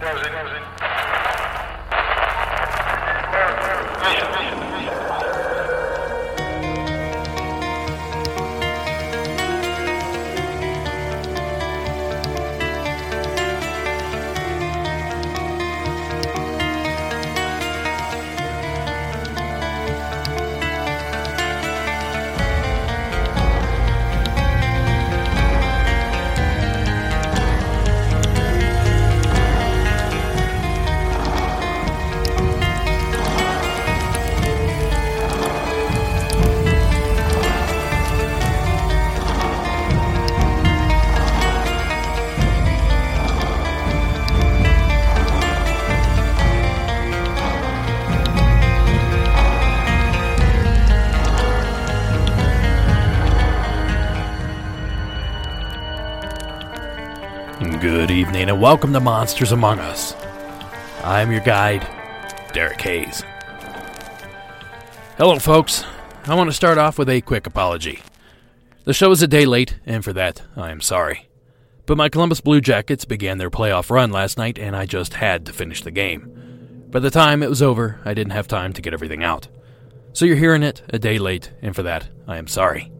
Good evening welcome to Monsters Among Us. I'm your guide, Derek Hayes. Hello, folks. I want to start off with a quick apology. The show is a day late, and for that, I am sorry. But my Columbus Blue Jackets began their playoff run last night, and I just had to finish the game. By the time it was over, I didn't have time to get everything out. So you're hearing it a day late, and for that, I am sorry.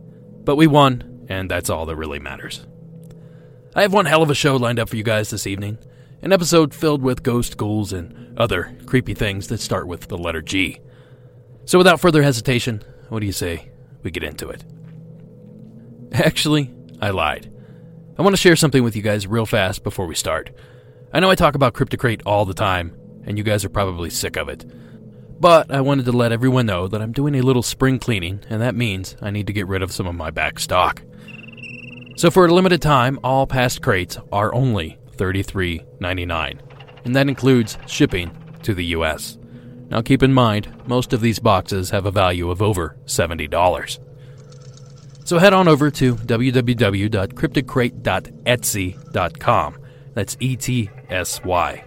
But we won, and that's all that really matters. I have one hell of a show lined up for you guys this evening. An episode filled with ghost ghouls and other creepy things that start with the letter G. So without further hesitation, what do you say we get into it? Actually, I lied. I want to share something with you guys real fast before we start. I know I talk about Cryptocrate all the time, and you guys are probably sick of it. But I wanted to let everyone know that I'm doing a little spring cleaning, and that means I need to get rid of some of my back stock. So for a limited time, all past crates are only $33.99, and that includes shipping to the US. Now keep in mind, most of these boxes have a value of over $70. So head on over to www.cryptocrate.etsy.com. That's E T S Y.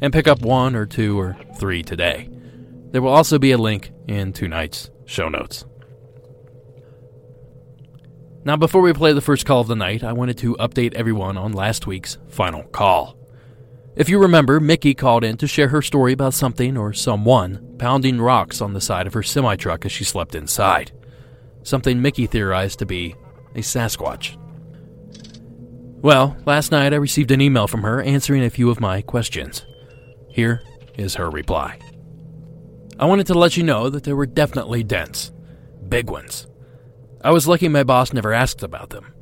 And pick up one or two or three today. There will also be a link in tonight's show notes. Now, before we play the first call of the night, I wanted to update everyone on last week's final call. If you remember, Mickey called in to share her story about something or someone pounding rocks on the side of her semi truck as she slept inside. Something Mickey theorized to be a Sasquatch. Well, last night I received an email from her answering a few of my questions. Here is her reply. I wanted to let you know that there were definitely dents. Big ones. I was lucky my boss never asked about them.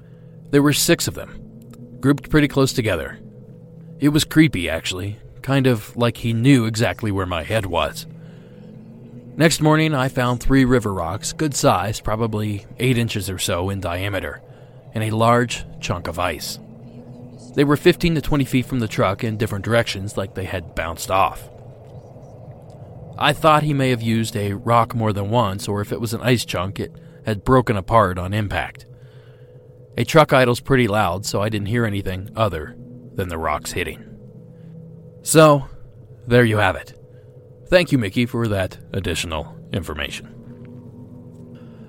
There were six of them, grouped pretty close together. It was creepy, actually, kind of like he knew exactly where my head was. Next morning, I found three river rocks, good size, probably 8 inches or so in diameter, and a large chunk of ice. They were 15 to 20 feet from the truck in different directions, like they had bounced off. I thought he may have used a rock more than once, or if it was an ice chunk, it had broken apart on impact. A truck idles pretty loud, so I didn't hear anything other than the rocks hitting. So, there you have it. Thank you, Mickey, for that additional information.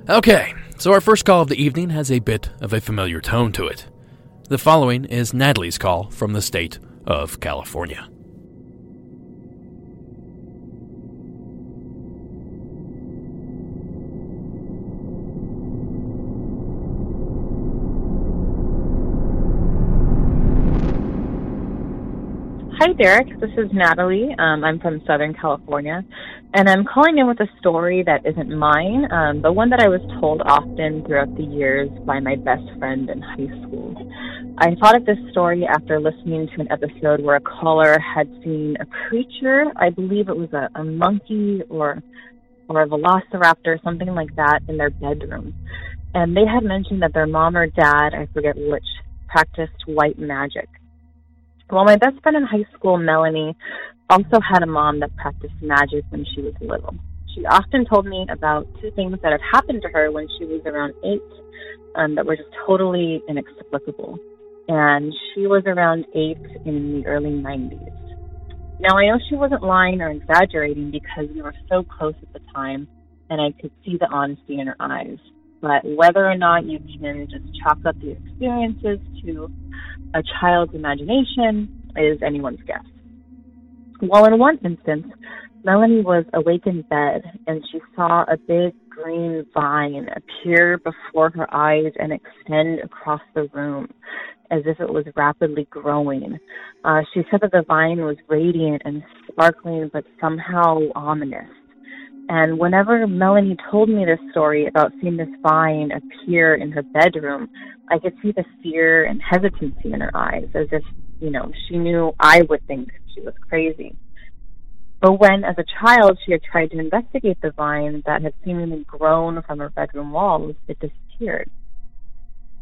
Okay, so our first call of the evening has a bit of a familiar tone to it. The following is Natalie's call from the state of California. Hi, Derek. This is Natalie. Um, I'm from Southern California, and I'm calling in with a story that isn't mine, um, but one that I was told often throughout the years by my best friend in high school. I thought of this story after listening to an episode where a caller had seen a creature. I believe it was a, a monkey or or a velociraptor, something like that, in their bedroom. And they had mentioned that their mom or dad, I forget which, practiced white magic. Well, my best friend in high school, Melanie, also had a mom that practiced magic when she was little. She often told me about two things that had happened to her when she was around eight um, that were just totally inexplicable. And she was around eight in the early 90s. Now, I know she wasn't lying or exaggerating because we were so close at the time and I could see the honesty in her eyes. But whether or not you can just chalk up the experiences to a child's imagination is anyone's guess. Well, in one instance, Melanie was awake in bed and she saw a big green vine appear before her eyes and extend across the room as if it was rapidly growing. Uh, she said that the vine was radiant and sparkling, but somehow ominous. And whenever Melanie told me this story about seeing this vine appear in her bedroom, I could see the fear and hesitancy in her eyes, as if, you know, she knew I would think she was crazy. But when, as a child, she had tried to investigate the vine that had seemingly grown from her bedroom walls, it disappeared.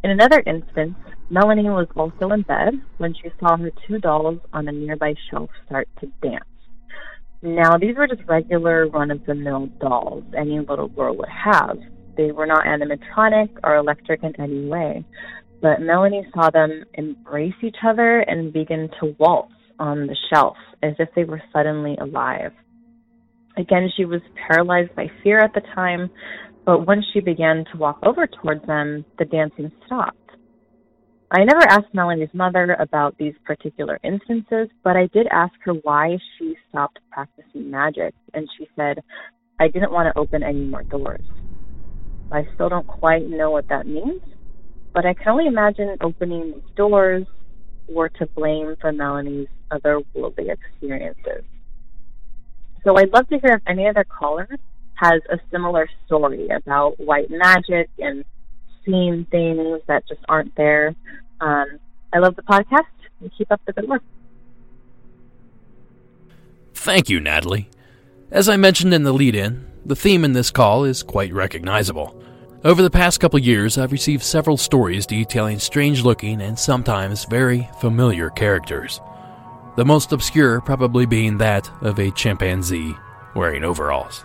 In another instance, Melanie was also in bed when she saw her two dolls on a nearby shelf start to dance. Now, these were just regular run of the mill dolls any little girl would have. They were not animatronic or electric in any way, but Melanie saw them embrace each other and begin to waltz on the shelf as if they were suddenly alive. Again, she was paralyzed by fear at the time, but once she began to walk over towards them, the dancing stopped. I never asked Melanie's mother about these particular instances, but I did ask her why she stopped practicing magic, and she said, I didn't want to open any more doors. I still don't quite know what that means, but I can only imagine opening these doors were to blame for Melanie's otherworldly experiences. So I'd love to hear if any other caller has a similar story about white magic and seeing things that just aren't there. Um, I love the podcast and keep up the good work. Thank you, Natalie. As I mentioned in the lead in, the theme in this call is quite recognizable. Over the past couple years, I've received several stories detailing strange looking and sometimes very familiar characters. The most obscure probably being that of a chimpanzee wearing overalls.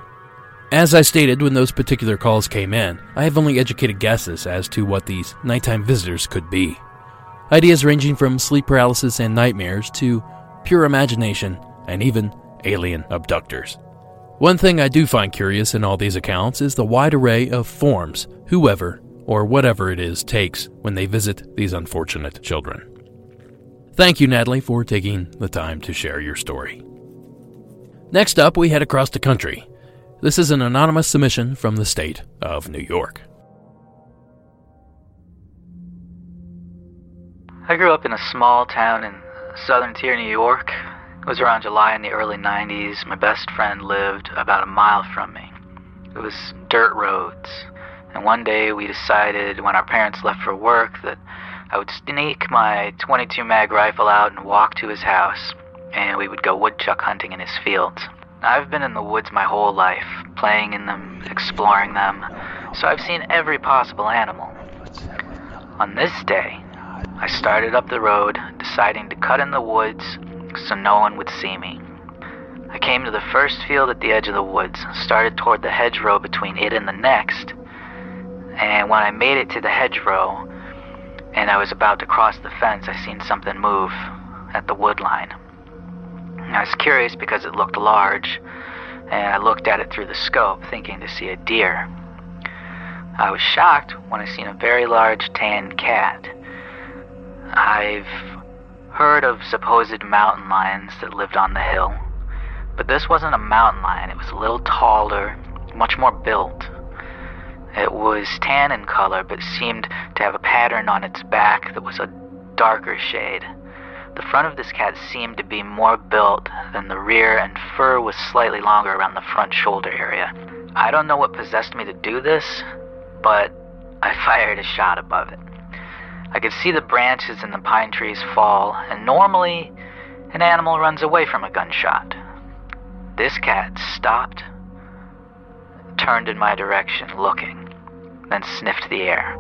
As I stated when those particular calls came in, I have only educated guesses as to what these nighttime visitors could be. Ideas ranging from sleep paralysis and nightmares to pure imagination and even alien abductors. One thing I do find curious in all these accounts is the wide array of forms whoever or whatever it is takes when they visit these unfortunate children. Thank you, Natalie, for taking the time to share your story. Next up, we head across the country this is an anonymous submission from the state of New York. I grew up in a small town in southern tier New York. It was around July in the early 90s. My best friend lived about a mile from me. It was dirt roads. And one day we decided when our parents left for work that I would sneak my 22 mag rifle out and walk to his house and we would go woodchuck hunting in his fields. I've been in the woods my whole life, playing in them, exploring them, so I've seen every possible animal. On this day, I started up the road, deciding to cut in the woods so no one would see me. I came to the first field at the edge of the woods, started toward the hedgerow between it and the next, and when I made it to the hedgerow and I was about to cross the fence, I seen something move at the wood line. I was curious because it looked large, and I looked at it through the scope, thinking to see a deer. I was shocked when I seen a very large tan cat. I've heard of supposed mountain lions that lived on the hill, but this wasn't a mountain lion. It was a little taller, much more built. It was tan in color, but seemed to have a pattern on its back that was a darker shade. The front of this cat seemed to be more built than the rear, and fur was slightly longer around the front shoulder area. I don't know what possessed me to do this, but I fired a shot above it. I could see the branches in the pine trees fall, and normally an animal runs away from a gunshot. This cat stopped, turned in my direction, looking, then sniffed the air.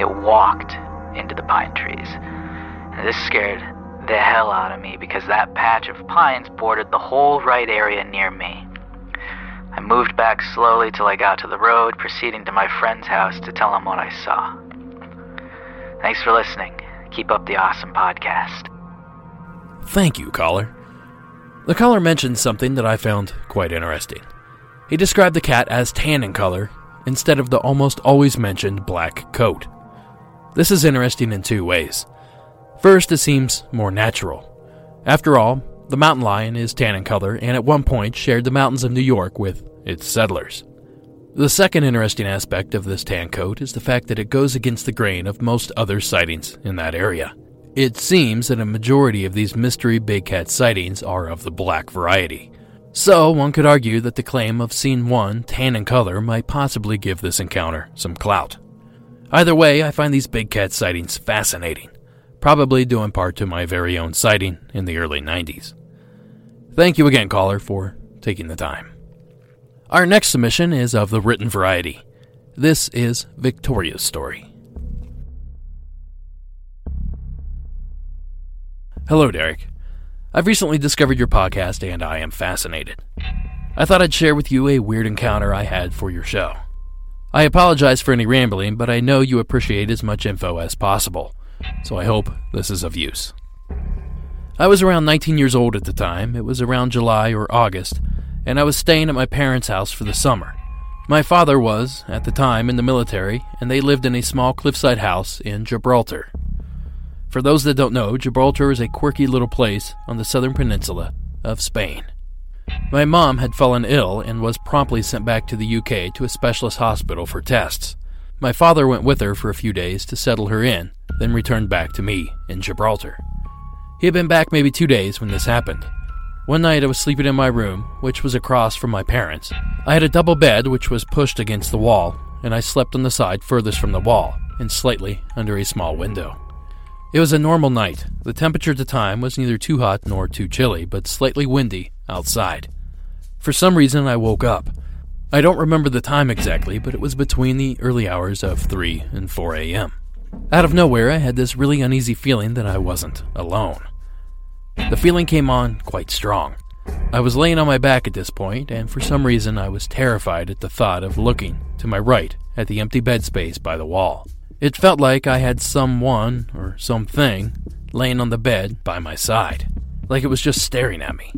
It walked into the pine trees. And this scared the hell out of me because that patch of pines bordered the whole right area near me. I moved back slowly till I got to the road, proceeding to my friend's house to tell him what I saw. Thanks for listening. Keep up the awesome podcast. Thank you, caller. The caller mentioned something that I found quite interesting. He described the cat as tan in color instead of the almost always mentioned black coat. This is interesting in two ways. First, it seems more natural. After all, The mountain lion is tan in color and at one point shared the mountains of New York with its settlers. The second interesting aspect of this tan coat is the fact that it goes against the grain of most other sightings in that area. It seems that a majority of these mystery big cat sightings are of the black variety. So, one could argue that the claim of seeing one tan in color might possibly give this encounter some clout. Either way, I find these big cat sightings fascinating, probably due in part to my very own sighting in the early 90s. Thank you again, caller, for taking the time. Our next submission is of the written variety. This is Victoria's story. Hello, Derek. I've recently discovered your podcast and I am fascinated. I thought I'd share with you a weird encounter I had for your show. I apologize for any rambling, but I know you appreciate as much info as possible, so I hope this is of use. I was around 19 years old at the time. It was around July or August, and I was staying at my parents' house for the summer. My father was, at the time, in the military, and they lived in a small cliffside house in Gibraltar. For those that don't know, Gibraltar is a quirky little place on the southern peninsula of Spain. My mom had fallen ill and was promptly sent back to the UK to a specialist hospital for tests. My father went with her for a few days to settle her in, then returned back to me in Gibraltar. He had been back maybe two days when this happened. One night I was sleeping in my room, which was across from my parents'. I had a double bed which was pushed against the wall, and I slept on the side furthest from the wall and slightly under a small window. It was a normal night. The temperature at the time was neither too hot nor too chilly, but slightly windy outside. For some reason, I woke up. I don't remember the time exactly, but it was between the early hours of 3 and 4 a.m. Out of nowhere, I had this really uneasy feeling that I wasn't alone. The feeling came on quite strong. I was laying on my back at this point, and for some reason I was terrified at the thought of looking to my right at the empty bed space by the wall. It felt like I had someone or something laying on the bed by my side, like it was just staring at me.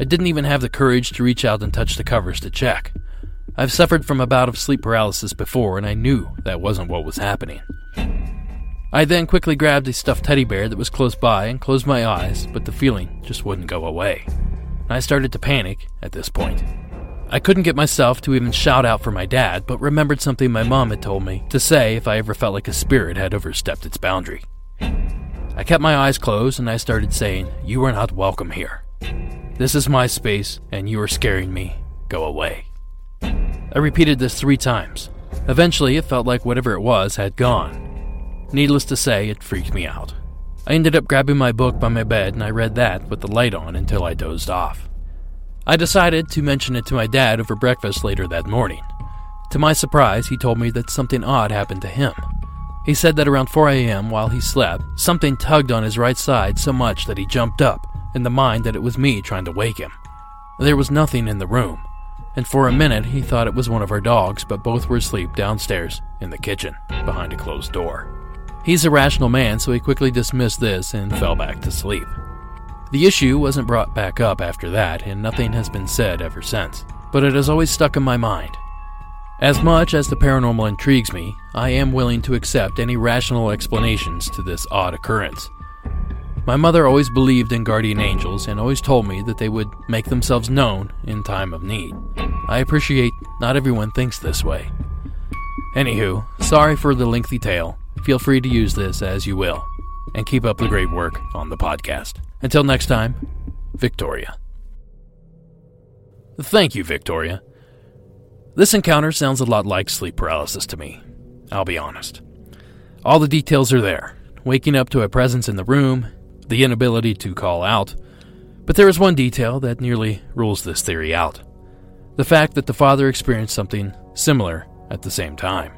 I didn't even have the courage to reach out and touch the covers to check. I've suffered from a bout of sleep paralysis before, and I knew that wasn't what was happening. I then quickly grabbed a stuffed teddy bear that was close by and closed my eyes, but the feeling just wouldn't go away. I started to panic at this point. I couldn't get myself to even shout out for my dad, but remembered something my mom had told me to say if I ever felt like a spirit had overstepped its boundary. I kept my eyes closed and I started saying, You are not welcome here. This is my space and you are scaring me. Go away. I repeated this three times. Eventually, it felt like whatever it was had gone. Needless to say, it freaked me out. I ended up grabbing my book by my bed and I read that with the light on until I dozed off. I decided to mention it to my dad over breakfast later that morning. To my surprise, he told me that something odd happened to him. He said that around 4 a.m., while he slept, something tugged on his right side so much that he jumped up, in the mind that it was me trying to wake him. There was nothing in the room, and for a minute he thought it was one of our dogs, but both were asleep downstairs in the kitchen, behind a closed door. He's a rational man, so he quickly dismissed this and fell back to sleep. The issue wasn't brought back up after that, and nothing has been said ever since, but it has always stuck in my mind. As much as the paranormal intrigues me, I am willing to accept any rational explanations to this odd occurrence. My mother always believed in guardian angels and always told me that they would make themselves known in time of need. I appreciate not everyone thinks this way. Anywho, sorry for the lengthy tale. Feel free to use this as you will, and keep up the great work on the podcast. Until next time, Victoria. Thank you, Victoria. This encounter sounds a lot like sleep paralysis to me. I'll be honest. All the details are there waking up to a presence in the room, the inability to call out. But there is one detail that nearly rules this theory out the fact that the father experienced something similar at the same time.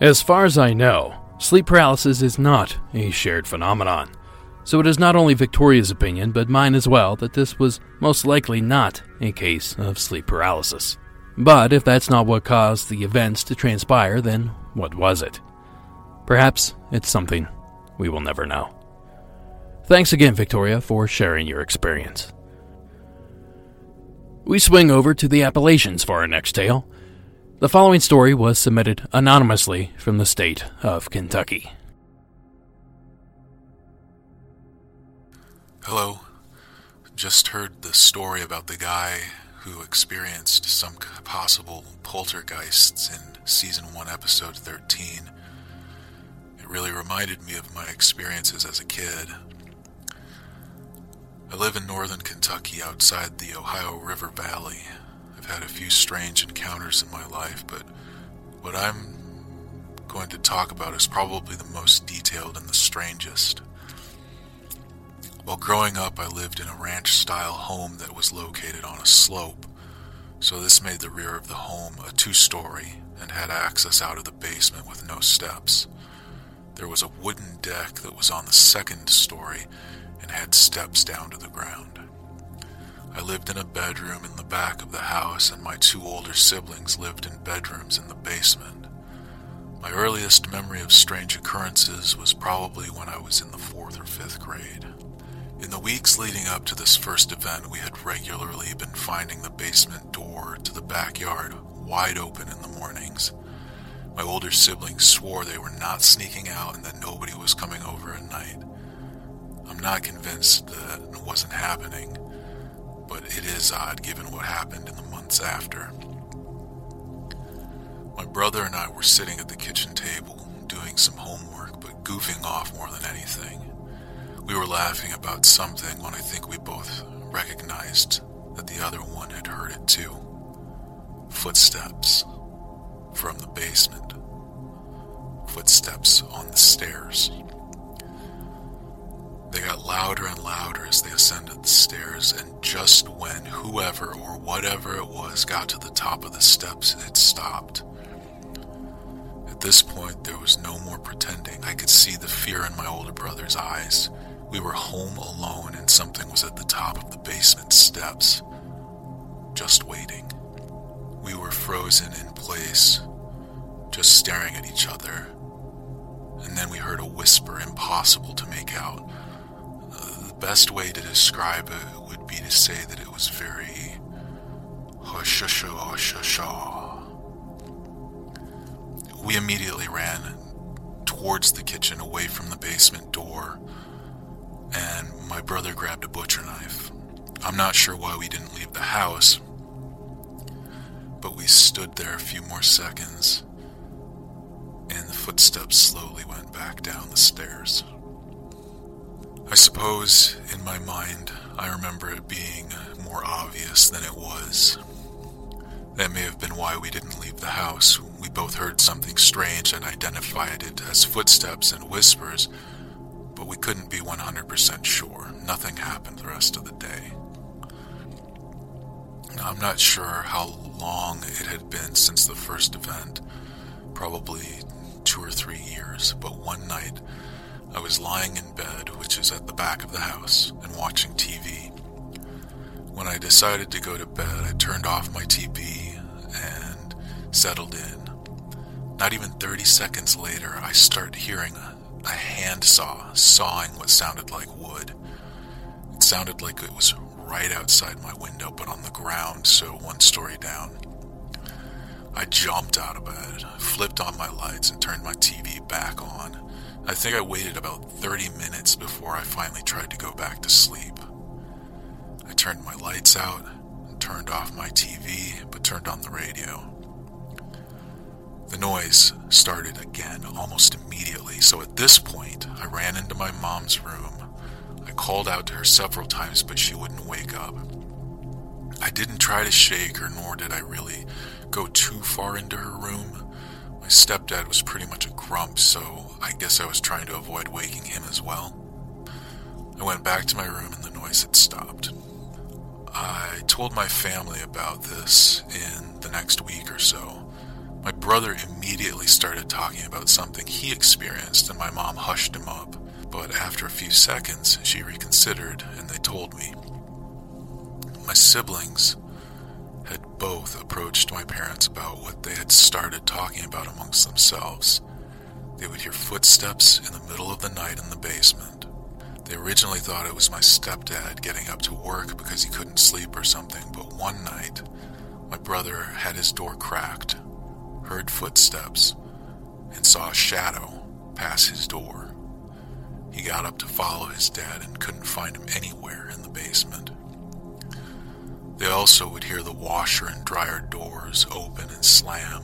As far as I know, sleep paralysis is not a shared phenomenon. So it is not only Victoria's opinion, but mine as well, that this was most likely not a case of sleep paralysis. But if that's not what caused the events to transpire, then what was it? Perhaps it's something we will never know. Thanks again, Victoria, for sharing your experience. We swing over to the Appalachians for our next tale. The following story was submitted anonymously from the state of Kentucky. Hello. just heard the story about the guy who experienced some possible poltergeists in season 1, episode 13. It really reminded me of my experiences as a kid. I live in northern Kentucky outside the Ohio River Valley. I've had a few strange encounters in my life, but what I'm going to talk about is probably the most detailed and the strangest. While growing up, I lived in a ranch style home that was located on a slope, so this made the rear of the home a two story and had access out of the basement with no steps. There was a wooden deck that was on the second story and had steps down to the ground. I lived in a bedroom in the back of the house, and my two older siblings lived in bedrooms in the basement. My earliest memory of strange occurrences was probably when I was in the fourth or fifth grade. In the weeks leading up to this first event, we had regularly been finding the basement door to the backyard wide open in the mornings. My older siblings swore they were not sneaking out and that nobody was coming over at night. I'm not convinced that it wasn't happening, but it is odd given what happened in the months after. My brother and I were sitting at the kitchen table doing some homework, but goofing off more than anything. We were laughing about something when I think we both recognized that the other one had heard it too. Footsteps from the basement. Footsteps on the stairs. They got louder and louder as they ascended the stairs, and just when whoever or whatever it was got to the top of the steps, it stopped. At this point, there was no more pretending. I could see the fear in my older brother's eyes. We were home alone and something was at the top of the basement steps, just waiting. We were frozen in place, just staring at each other. And then we heard a whisper impossible to make out. Best way to describe it would be to say that it was very hush hush hush hush. We immediately ran towards the kitchen away from the basement door and my brother grabbed a butcher knife. I'm not sure why we didn't leave the house, but we stood there a few more seconds, and the footsteps slowly went back down the stairs. I suppose, in my mind, I remember it being more obvious than it was. That may have been why we didn't leave the house. We both heard something strange and identified it as footsteps and whispers but we couldn't be 100% sure. Nothing happened the rest of the day. I'm not sure how long it had been since the first event, probably two or three years, but one night I was lying in bed, which is at the back of the house, and watching TV. When I decided to go to bed, I turned off my TV and settled in. Not even 30 seconds later, I start hearing a a handsaw sawing what sounded like wood. It sounded like it was right outside my window, but on the ground, so one story down. I jumped out of bed, flipped on my lights, and turned my TV back on. I think I waited about 30 minutes before I finally tried to go back to sleep. I turned my lights out and turned off my TV, but turned on the radio. The noise started again almost immediately, so at this point, I ran into my mom's room. I called out to her several times, but she wouldn't wake up. I didn't try to shake her, nor did I really go too far into her room. My stepdad was pretty much a grump, so I guess I was trying to avoid waking him as well. I went back to my room and the noise had stopped. I told my family about this in the next week or so. My brother immediately started talking about something he experienced, and my mom hushed him up. But after a few seconds, she reconsidered and they told me. My siblings had both approached my parents about what they had started talking about amongst themselves. They would hear footsteps in the middle of the night in the basement. They originally thought it was my stepdad getting up to work because he couldn't sleep or something, but one night, my brother had his door cracked heard footsteps, and saw a shadow pass his door. He got up to follow his dad and couldn't find him anywhere in the basement. They also would hear the washer and dryer doors open and slam,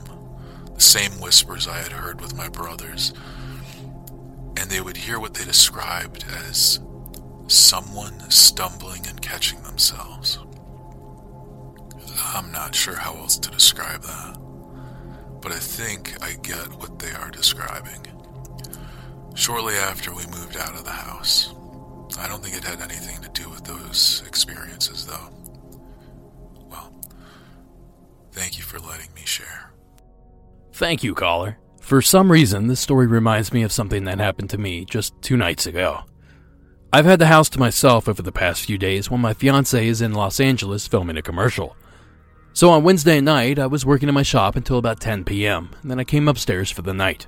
the same whispers I had heard with my brothers, and they would hear what they described as someone stumbling and catching themselves. I'm not sure how else to describe that, but I think I get what they are describing. Shortly after we moved out of the house, I don't think it had anything to do with those experiences, though. Thank you for letting me share. Thank you, caller. For some reason, this story reminds me of something that happened to me just two nights ago. I've had the house to myself over the past few days while my fiance is in Los Angeles filming a commercial. So on Wednesday night, I was working in my shop until about 10 p.m., and then I came upstairs for the night.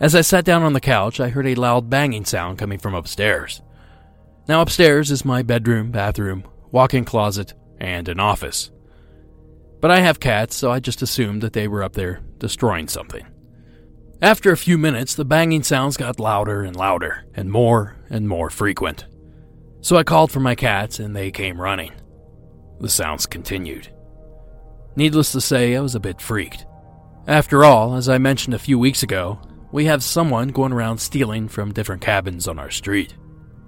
As I sat down on the couch, I heard a loud banging sound coming from upstairs. Now, upstairs is my bedroom, bathroom, walk in closet, and an office. But I have cats, so I just assumed that they were up there destroying something. After a few minutes, the banging sounds got louder and louder, and more and more frequent. So I called for my cats, and they came running. The sounds continued. Needless to say, I was a bit freaked. After all, as I mentioned a few weeks ago, we have someone going around stealing from different cabins on our street.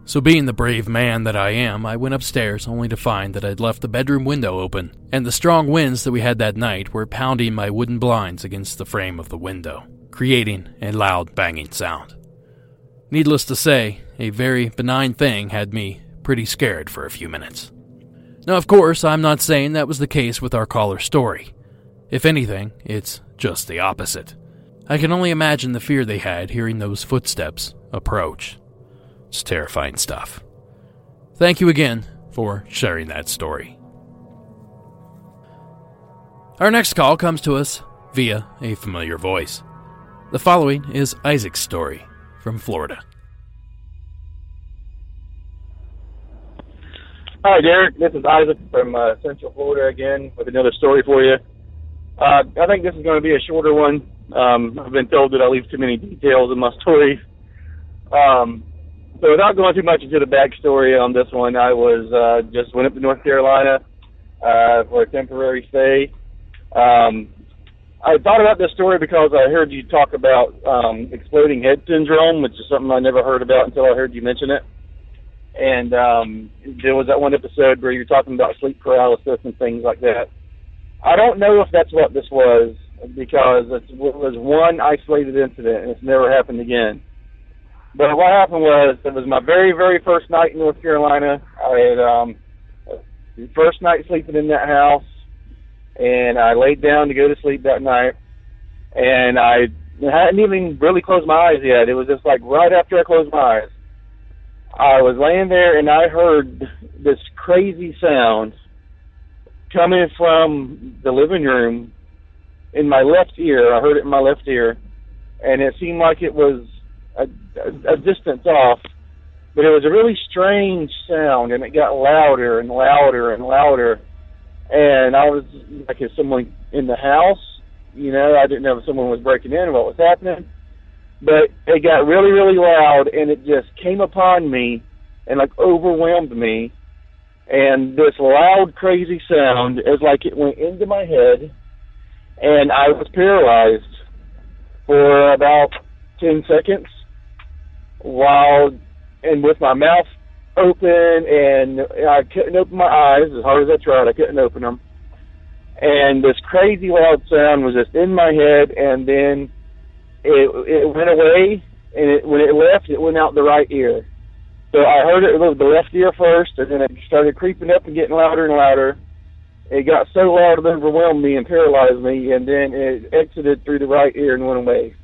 So, being the brave man that I am, I went upstairs only to find that I'd left the bedroom window open, and the strong winds that we had that night were pounding my wooden blinds against the frame of the window, creating a loud banging sound. Needless to say, a very benign thing had me pretty scared for a few minutes. Now, of course, I'm not saying that was the case with our caller's story. If anything, it's just the opposite. I can only imagine the fear they had hearing those footsteps approach. It's terrifying stuff. Thank you again for sharing that story. Our next call comes to us via a familiar voice. The following is Isaac's story from Florida. Hi, Derek. This is Isaac from uh, Central Florida again with another story for you. Uh, I think this is going to be a shorter one. Um, I've been told that I leave too many details in my stories. Um, so without going too much into the backstory on this one, I was uh, just went up to North Carolina uh, for a temporary stay. Um, I thought about this story because I heard you talk about um, exploding head syndrome, which is something I never heard about until I heard you mention it. And um, there was that one episode where you were talking about sleep paralysis and things like that. I don't know if that's what this was because it was one isolated incident and it's never happened again. But what happened was it was my very very first night in North Carolina. I had um, first night sleeping in that house, and I laid down to go to sleep that night, and I hadn't even really closed my eyes yet. It was just like right after I closed my eyes, I was laying there and I heard this crazy sound coming from the living room in my left ear. I heard it in my left ear, and it seemed like it was a, a, distance off, but it was a really strange sound, and it got louder and louder and louder. And I was like, "Is someone in the house?" You know, I didn't know if someone was breaking in or what was happening. But it got really, really loud, and it just came upon me and like overwhelmed me. And this loud, crazy sound is like it went into my head, and I was paralyzed for about 10 seconds while and with my mouth open and I couldn't open my eyes as hard as I tried. I couldn't open them. And this crazy loud sound was just in my head, and then it it went away, and it, when it left, it went out the right ear. So I heard it with the left ear first, and then it started creeping up and getting louder and louder. It got so loud it overwhelmed me and paralyzed me, and then it exited through the right ear and went away.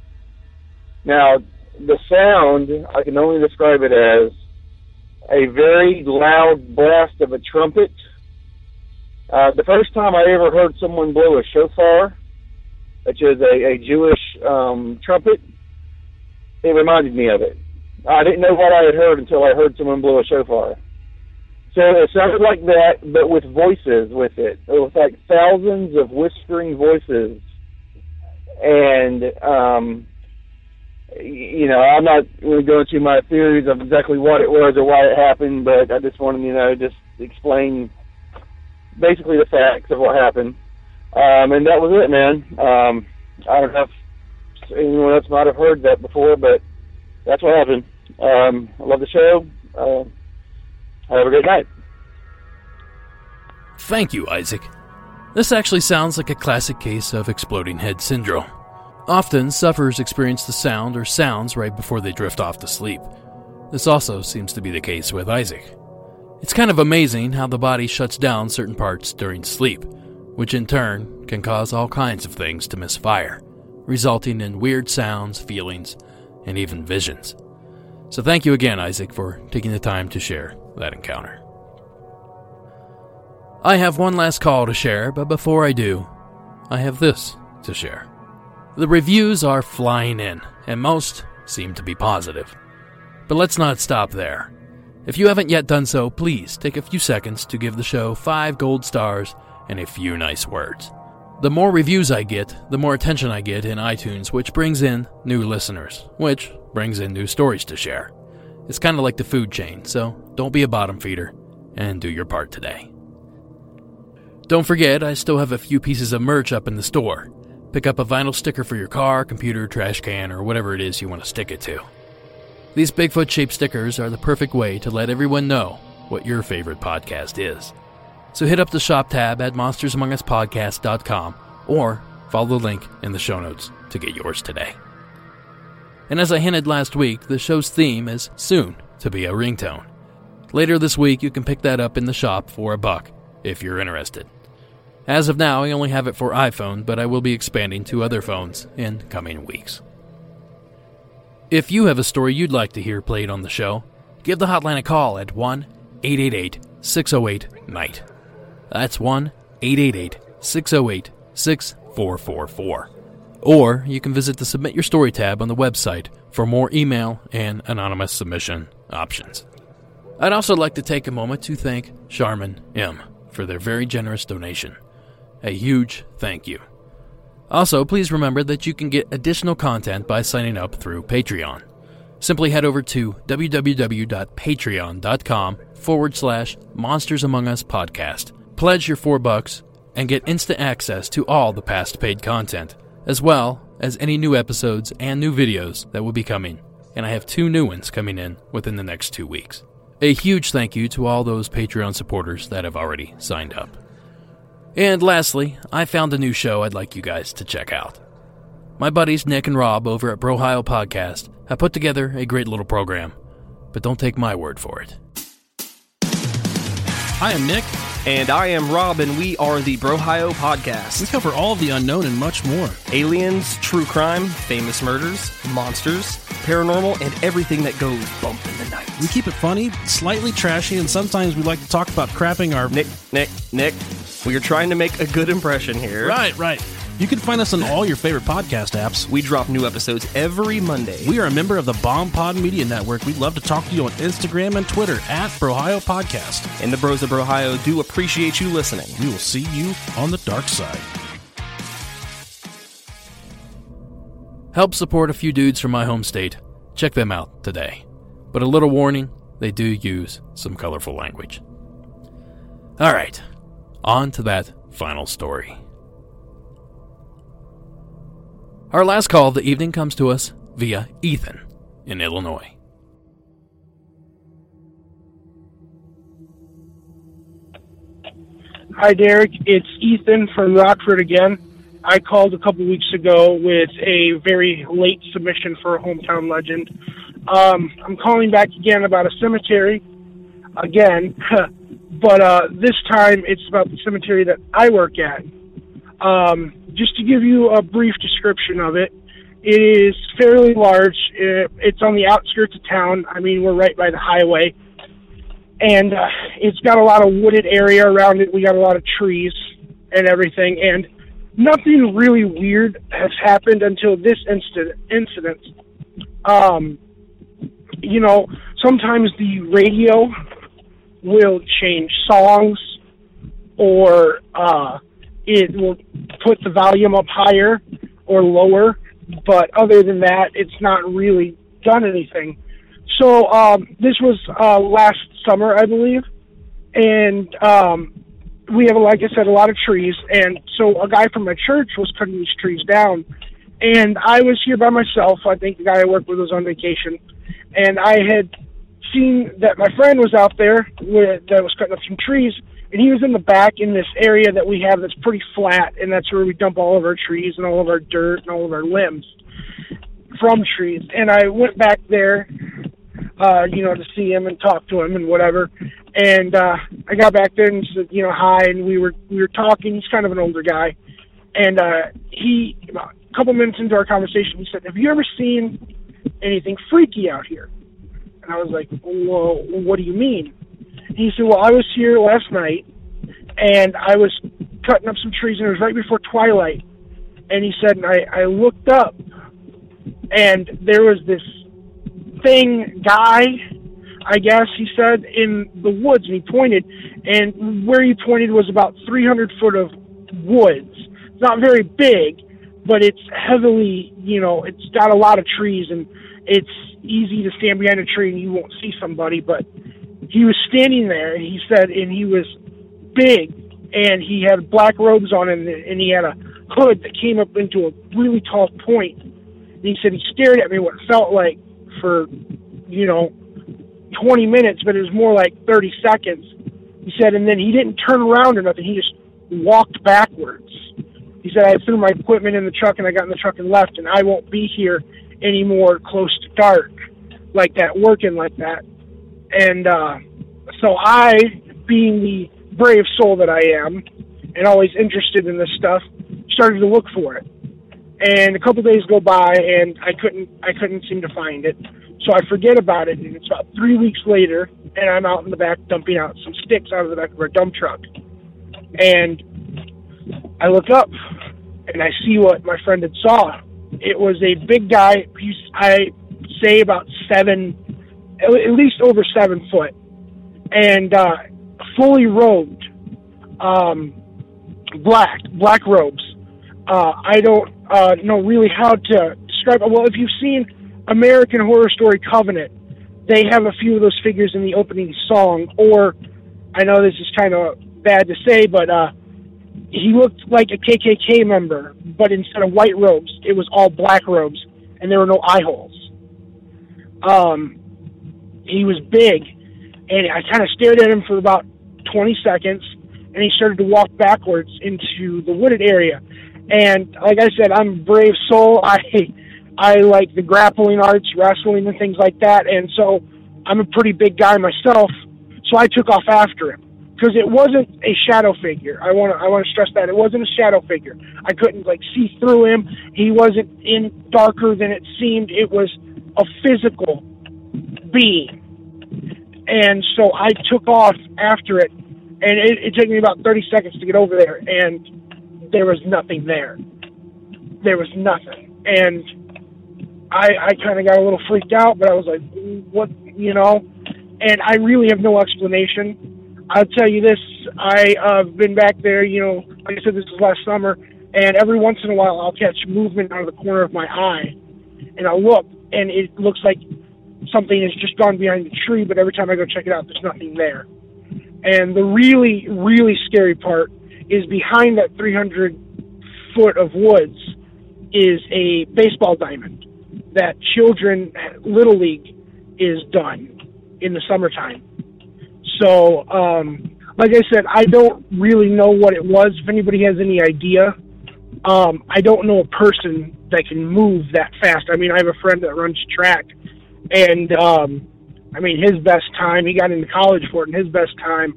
Now, the sound, I can only describe it as a very loud blast of a trumpet. Uh, the first time I ever heard someone blow a shofar, which is a, a Jewish um, trumpet, it reminded me of it. I didn't know what I had heard until I heard someone blow a shofar. So it sounded like that, but with voices with it. It was like thousands of whispering voices. And um, you know, I'm not really going into my theories of exactly what it was or why it happened, but I just wanted, you know, just explain basically the facts of what happened. Um, and that was it, man. Um, I don't know if anyone else might have heard that before, but that's what happened. Um, I love the show. Uh, have a great night. Thank you, Isaac. This actually sounds like a classic case of exploding head syndrome. Often, sufferers experience the sound or sounds right before they drift off to sleep. This also seems to be the case with Isaac. It's kind of amazing how the body shuts down certain parts during sleep, which in turn can cause all kinds of things to misfire, resulting in weird sounds, feelings, and even visions. So, thank you again, Isaac, for taking the time to share that encounter. I have one last call to share, but before I do, I have this to share. The reviews are flying in, and most seem to be positive. But let's not stop there. If you haven't yet done so, please take a few seconds to give the show five gold stars and a few nice words. The more reviews I get, the more attention I get in iTunes, which brings in new listeners, which brings in new stories to share. It's kind of like the food chain, so don't be a bottom feeder and do your part today. Don't forget, I still have a few pieces of merch up in the store. Pick up a vinyl sticker for your car, computer, trash can, or whatever it is you want to stick it to. These Bigfoot shaped stickers are the perfect way to let everyone know what your favorite podcast is. So hit up the shop tab at monstersamonguspodcast.com or follow the link in the show notes to get yours today. And as I hinted last week, the show's theme is soon to be a ringtone. Later this week, you can pick that up in the shop for a buck if you're interested. As of now, I only have it for iPhone, but I will be expanding to other phones in coming weeks. If you have a story you'd like to hear played on the show, give the hotline a call at 1 888 608 NIGHT. That's 1 888 608 6444. Or you can visit the Submit Your Story tab on the website for more email and anonymous submission options. I'd also like to take a moment to thank Charmin M for their very generous donation. A huge thank you. Also, please remember that you can get additional content by signing up through Patreon. Simply head over to www.patreon.com forward slash Monsters Among Us podcast. Pledge your four bucks and get instant access to all the past paid content, as well as any new episodes and new videos that will be coming. And I have two new ones coming in within the next two weeks. A huge thank you to all those Patreon supporters that have already signed up. And lastly, I found a new show I'd like you guys to check out. My buddies Nick and Rob over at Brohio Podcast have put together a great little program, but don't take my word for it. Hi, I'm Nick. And I am Rob, and we are the Brohio Podcast. We cover all of the unknown and much more. Aliens, true crime, famous murders, monsters, paranormal, and everything that goes bump in the night. We keep it funny, slightly trashy, and sometimes we like to talk about crapping our. Nick, Nick, Nick, we are trying to make a good impression here. Right, right. You can find us on all your favorite podcast apps. We drop new episodes every Monday. We are a member of the Bomb Pod Media Network. We'd love to talk to you on Instagram and Twitter at Brohio Podcast. And the Bros of Brohio do appreciate you listening. We will see you on the dark side. Help support a few dudes from my home state. Check them out today. But a little warning they do use some colorful language. All right, on to that final story. Our last call of the evening comes to us via Ethan in Illinois. Hi, Derek. It's Ethan from Rockford again. I called a couple weeks ago with a very late submission for a hometown legend. Um, I'm calling back again about a cemetery, again, but uh, this time it's about the cemetery that I work at. Um, just to give you a brief description of it, it is fairly large. It's on the outskirts of town. I mean, we're right by the highway. And uh, it's got a lot of wooded area around it. We got a lot of trees and everything. And nothing really weird has happened until this incident. incident. Um, you know, sometimes the radio will change songs or uh, it will put the volume up higher or lower, but other than that, it's not really done anything. So um, this was uh, last summer, I believe, and um, we have, like I said, a lot of trees, and so a guy from my church was cutting these trees down, and I was here by myself. I think the guy I worked with was on vacation, and I had seen that my friend was out there with, that was cutting up some trees, and he was in the back in this area that we have that's pretty flat, and that's where we dump all of our trees and all of our dirt and all of our limbs from trees. And I went back there, uh, you know, to see him and talk to him and whatever. And uh, I got back there and said, you know, hi, and we were we were talking. He's kind of an older guy, and uh, he couple minutes into our conversation, he said, "Have you ever seen anything freaky out here?" And I was like, "Well, what do you mean?" he said, "Well, I was here last night, and I was cutting up some trees, and it was right before twilight." And he said, and I, I looked up, and there was this thing, guy, I guess he said, in the woods, and he pointed, and where he pointed was about 300 foot of woods. It's not very big, but it's heavily, you know, it's got a lot of trees, and it's easy to stand behind a tree and you won't see somebody, but he was standing there and he said and he was big and he had black robes on and, and he had a hood that came up into a really tall point. and he said he stared at me what felt like for you know 20 minutes but it was more like 30 seconds he said and then he didn't turn around or nothing he just walked backwards he said i threw my equipment in the truck and i got in the truck and left and i won't be here anymore close to dark like that working like that and uh, so I, being the brave soul that I am, and always interested in this stuff, started to look for it. And a couple days go by, and I couldn't, I couldn't seem to find it. So I forget about it, and it's about three weeks later, and I'm out in the back dumping out some sticks out of the back of our dump truck. And I look up, and I see what my friend had saw. It was a big guy. He's, I say, about seven at least over seven foot, and uh, fully robed, um, black black robes. Uh, I don't uh, know really how to describe. it. Well, if you've seen American Horror Story Covenant, they have a few of those figures in the opening song. Or I know this is kind of bad to say, but uh, he looked like a KKK member, but instead of white robes, it was all black robes, and there were no eye holes. Um, he was big, and I kind of stared at him for about 20 seconds, and he started to walk backwards into the wooded area. And like I said, I'm a brave soul. I I like the grappling arts, wrestling, and things like that, and so I'm a pretty big guy myself. So I took off after him because it wasn't a shadow figure. I want to I want to stress that it wasn't a shadow figure. I couldn't like see through him. He wasn't in darker than it seemed. It was a physical being. And so I took off after it, and it, it took me about 30 seconds to get over there, and there was nothing there. There was nothing. And I, I kind of got a little freaked out, but I was like, what, you know? And I really have no explanation. I'll tell you this, I've uh, been back there, you know, like I said, this was last summer, and every once in a while I'll catch movement out of the corner of my eye, and I'll look, and it looks like something has just gone behind the tree, but every time I go check it out, there's nothing there. And the really, really scary part is behind that 300 foot of woods is a baseball diamond that children little league is done in the summertime. So, um, like I said, I don't really know what it was. If anybody has any idea, um, I don't know a person that can move that fast. I mean, I have a friend that runs track, and um, I mean his best time. He got into college for it, and his best time,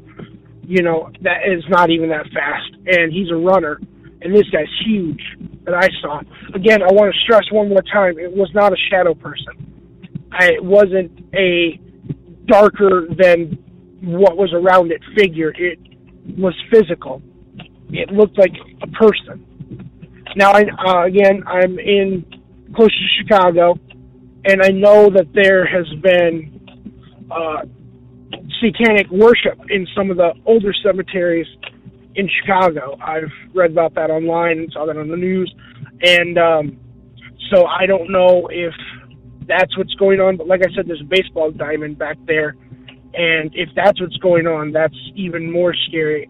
you know, that is not even that fast. And he's a runner, and this guy's huge that I saw. Again, I want to stress one more time: it was not a shadow person. I, it wasn't a darker than what was around it figure. It was physical. It looked like a person. Now, I, uh, again, I'm in close to Chicago and I know that there has been uh, satanic worship in some of the older cemeteries in Chicago. I've read about that online and saw that on the news, and um, so I don't know if that's what's going on. But like I said, there's a baseball diamond back there, and if that's what's going on, that's even more scary.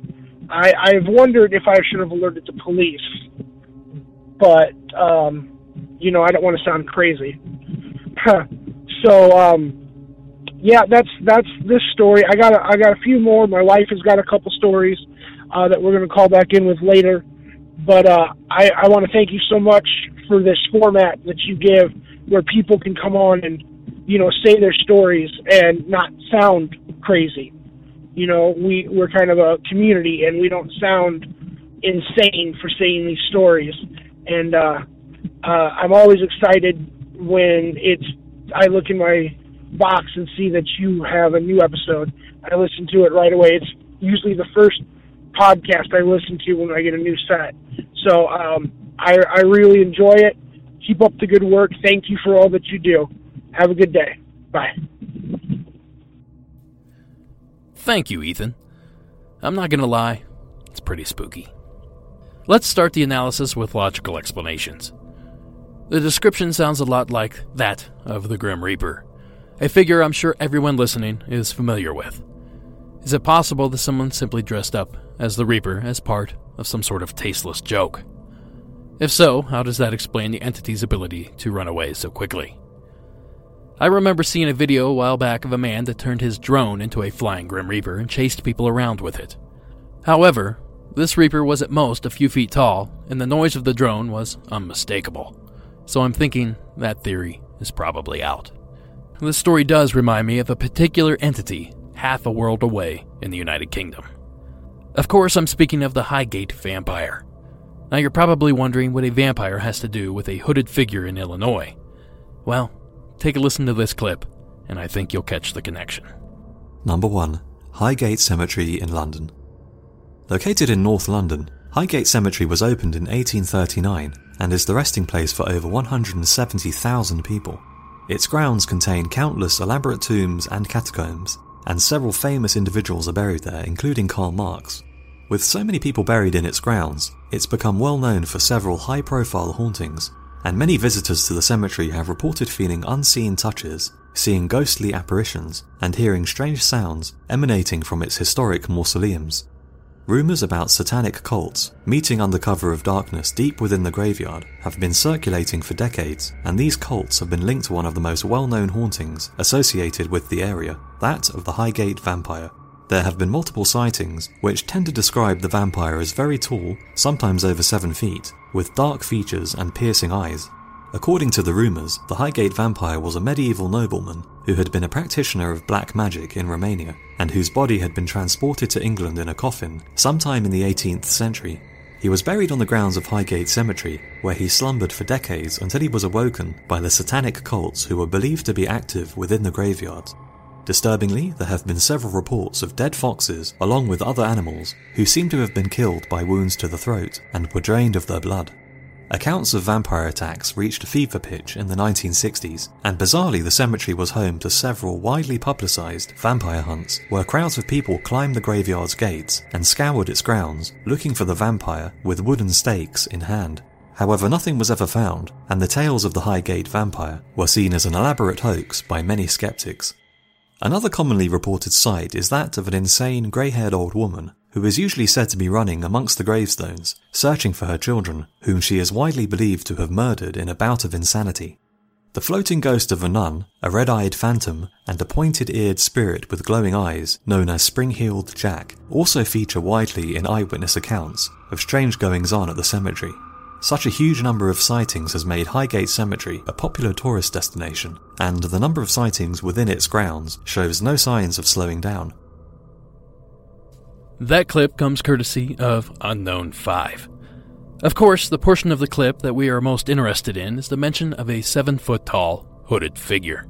I, I've wondered if I should have alerted the police, but um, you know I don't want to sound crazy. so um, yeah, that's that's this story. I got a, I got a few more. My wife has got a couple stories uh, that we're going to call back in with later. But uh, I, I want to thank you so much for this format that you give, where people can come on and you know say their stories and not sound crazy. You know, we we're kind of a community, and we don't sound insane for saying these stories. And uh, uh, I'm always excited when it's I look in my box and see that you have a new episode. I listen to it right away. It's usually the first podcast I listen to when I get a new set. So um, I, I really enjoy it. Keep up the good work. Thank you for all that you do. Have a good day. Bye. Thank you, Ethan. I'm not going to lie, it's pretty spooky. Let's start the analysis with logical explanations. The description sounds a lot like that of the Grim Reaper, a figure I'm sure everyone listening is familiar with. Is it possible that someone simply dressed up as the Reaper as part of some sort of tasteless joke? If so, how does that explain the entity's ability to run away so quickly? I remember seeing a video a while back of a man that turned his drone into a flying Grim Reaper and chased people around with it. However, this Reaper was at most a few feet tall, and the noise of the drone was unmistakable. So I'm thinking that theory is probably out. This story does remind me of a particular entity half a world away in the United Kingdom. Of course, I'm speaking of the Highgate vampire. Now, you're probably wondering what a vampire has to do with a hooded figure in Illinois. Well, take a listen to this clip, and I think you'll catch the connection. Number 1 Highgate Cemetery in London. Located in North London, Highgate Cemetery was opened in 1839 and is the resting place for over 170,000 people. Its grounds contain countless elaborate tombs and catacombs, and several famous individuals are buried there, including Karl Marx. With so many people buried in its grounds, it's become well known for several high profile hauntings, and many visitors to the cemetery have reported feeling unseen touches, seeing ghostly apparitions, and hearing strange sounds emanating from its historic mausoleums. Rumours about satanic cults meeting under cover of darkness deep within the graveyard have been circulating for decades, and these cults have been linked to one of the most well known hauntings associated with the area, that of the Highgate vampire. There have been multiple sightings which tend to describe the vampire as very tall, sometimes over 7 feet, with dark features and piercing eyes. According to the rumours, the Highgate vampire was a medieval nobleman who had been a practitioner of black magic in Romania and whose body had been transported to England in a coffin sometime in the 18th century. He was buried on the grounds of Highgate Cemetery, where he slumbered for decades until he was awoken by the satanic cults who were believed to be active within the graveyards. Disturbingly, there have been several reports of dead foxes, along with other animals, who seem to have been killed by wounds to the throat and were drained of their blood. Accounts of vampire attacks reached a fever pitch in the 1960s, and bizarrely, the cemetery was home to several widely publicised vampire hunts where crowds of people climbed the graveyard's gates and scoured its grounds looking for the vampire with wooden stakes in hand. However, nothing was ever found, and the tales of the Highgate vampire were seen as an elaborate hoax by many skeptics. Another commonly reported sight is that of an insane grey haired old woman who is usually said to be running amongst the gravestones, searching for her children, whom she is widely believed to have murdered in a bout of insanity. The floating ghost of a nun, a red eyed phantom, and a pointed eared spirit with glowing eyes, known as Spring Heeled Jack, also feature widely in eyewitness accounts of strange goings on at the cemetery. Such a huge number of sightings has made Highgate Cemetery a popular tourist destination, and the number of sightings within its grounds shows no signs of slowing down. That clip comes courtesy of Unknown 5. Of course, the portion of the clip that we are most interested in is the mention of a 7 foot tall, hooded figure.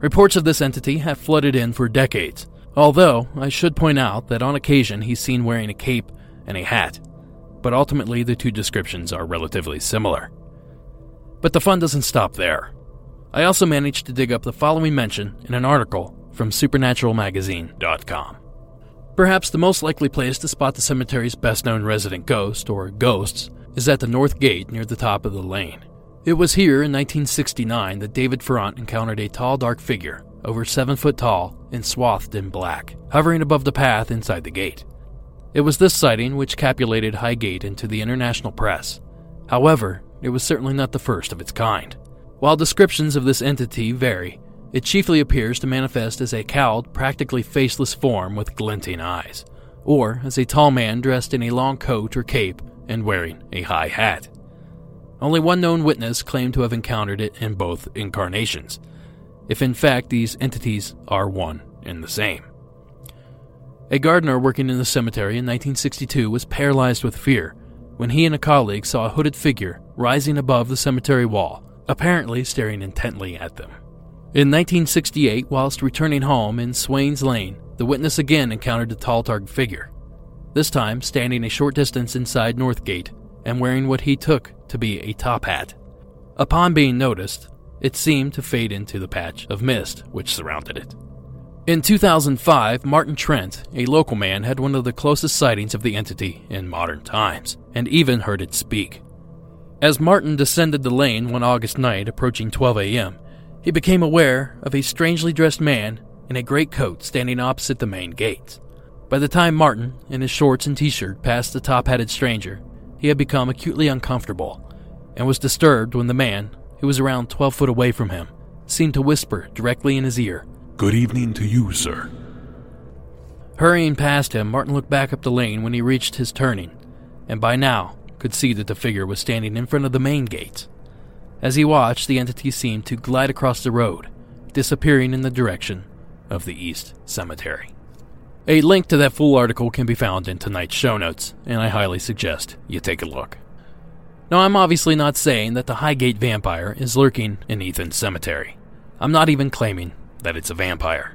Reports of this entity have flooded in for decades, although I should point out that on occasion he's seen wearing a cape and a hat but ultimately the two descriptions are relatively similar. But the fun doesn't stop there. I also managed to dig up the following mention in an article from supernaturalmagazine.com. Perhaps the most likely place to spot the cemetery's best known resident ghost, or ghosts, is at the north gate near the top of the lane. It was here in 1969 that David Farrant encountered a tall, dark figure, over seven foot tall and swathed in black, hovering above the path inside the gate. It was this sighting which capulated Highgate into the international press. However, it was certainly not the first of its kind. While descriptions of this entity vary, it chiefly appears to manifest as a cowled, practically faceless form with glinting eyes, or as a tall man dressed in a long coat or cape and wearing a high hat. Only one known witness claimed to have encountered it in both incarnations, if in fact these entities are one and the same. A gardener working in the cemetery in 1962 was paralyzed with fear when he and a colleague saw a hooded figure rising above the cemetery wall, apparently staring intently at them. In 1968, whilst returning home in Swains Lane, the witness again encountered the tall dark figure, this time standing a short distance inside Northgate and wearing what he took to be a top hat. Upon being noticed, it seemed to fade into the patch of mist which surrounded it. In 2005, Martin Trent, a local man, had one of the closest sightings of the entity in modern times, and even heard it speak. As Martin descended the lane one August night approaching 12 a.m., he became aware of a strangely dressed man in a great coat standing opposite the main gate. By the time Martin, in his shorts and t shirt, passed the top hatted stranger, he had become acutely uncomfortable and was disturbed when the man, who was around 12 foot away from him, seemed to whisper directly in his ear, Good evening to you, sir. Hurrying past him, Martin looked back up the lane when he reached his turning, and by now could see that the figure was standing in front of the main gate. As he watched, the entity seemed to glide across the road, disappearing in the direction of the East Cemetery. A link to that full article can be found in tonight's show notes, and I highly suggest you take a look. Now, I'm obviously not saying that the Highgate vampire is lurking in Ethan's cemetery. I'm not even claiming that it's a vampire.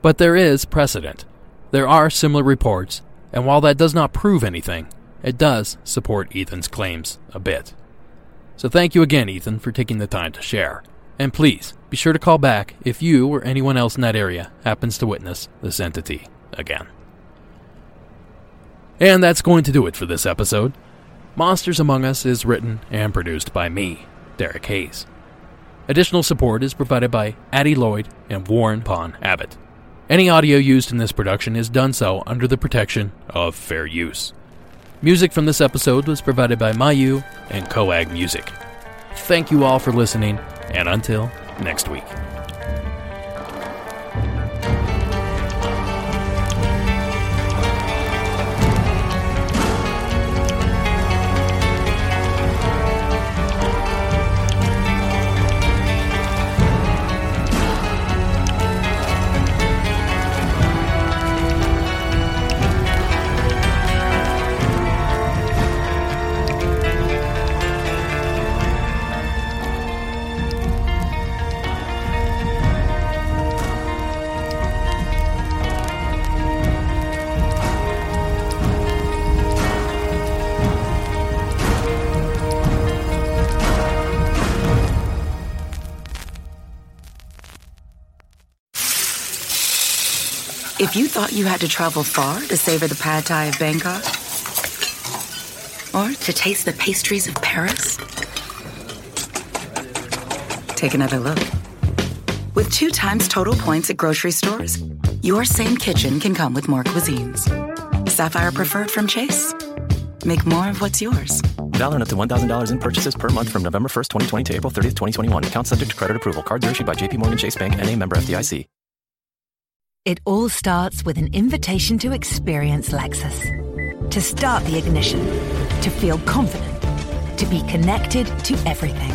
But there is precedent. There are similar reports, and while that does not prove anything, it does support Ethan's claims a bit. So thank you again, Ethan, for taking the time to share. And please, be sure to call back if you or anyone else in that area happens to witness this entity again. And that's going to do it for this episode. Monsters Among Us is written and produced by me, Derek Hayes. Additional support is provided by Addie Lloyd and Warren Pond Abbott. Any audio used in this production is done so under the protection of fair use. Music from this episode was provided by Mayu and Coag Music. Thank you all for listening, and until next week. Thought you had to travel far to savor the pad thai of Bangkok, or to taste the pastries of Paris, take another look. With two times total points at grocery stores, your same kitchen can come with more cuisines. Sapphire Preferred from Chase. Make more of what's yours. Valid up to $1,000 in purchases per month from November 1st, 2020 to April 30th, 2021. Account subject to credit approval. Cards issued by JPMorgan Chase Bank and a member FDIC. It all starts with an invitation to experience Lexus. To start the ignition, to feel confident, to be connected to everything.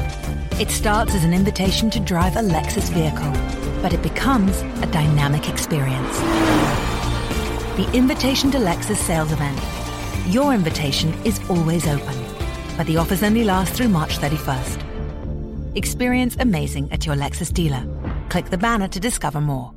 It starts as an invitation to drive a Lexus vehicle, but it becomes a dynamic experience. The Invitation to Lexus sales event. Your invitation is always open, but the offers only last through March 31st. Experience amazing at your Lexus dealer. Click the banner to discover more.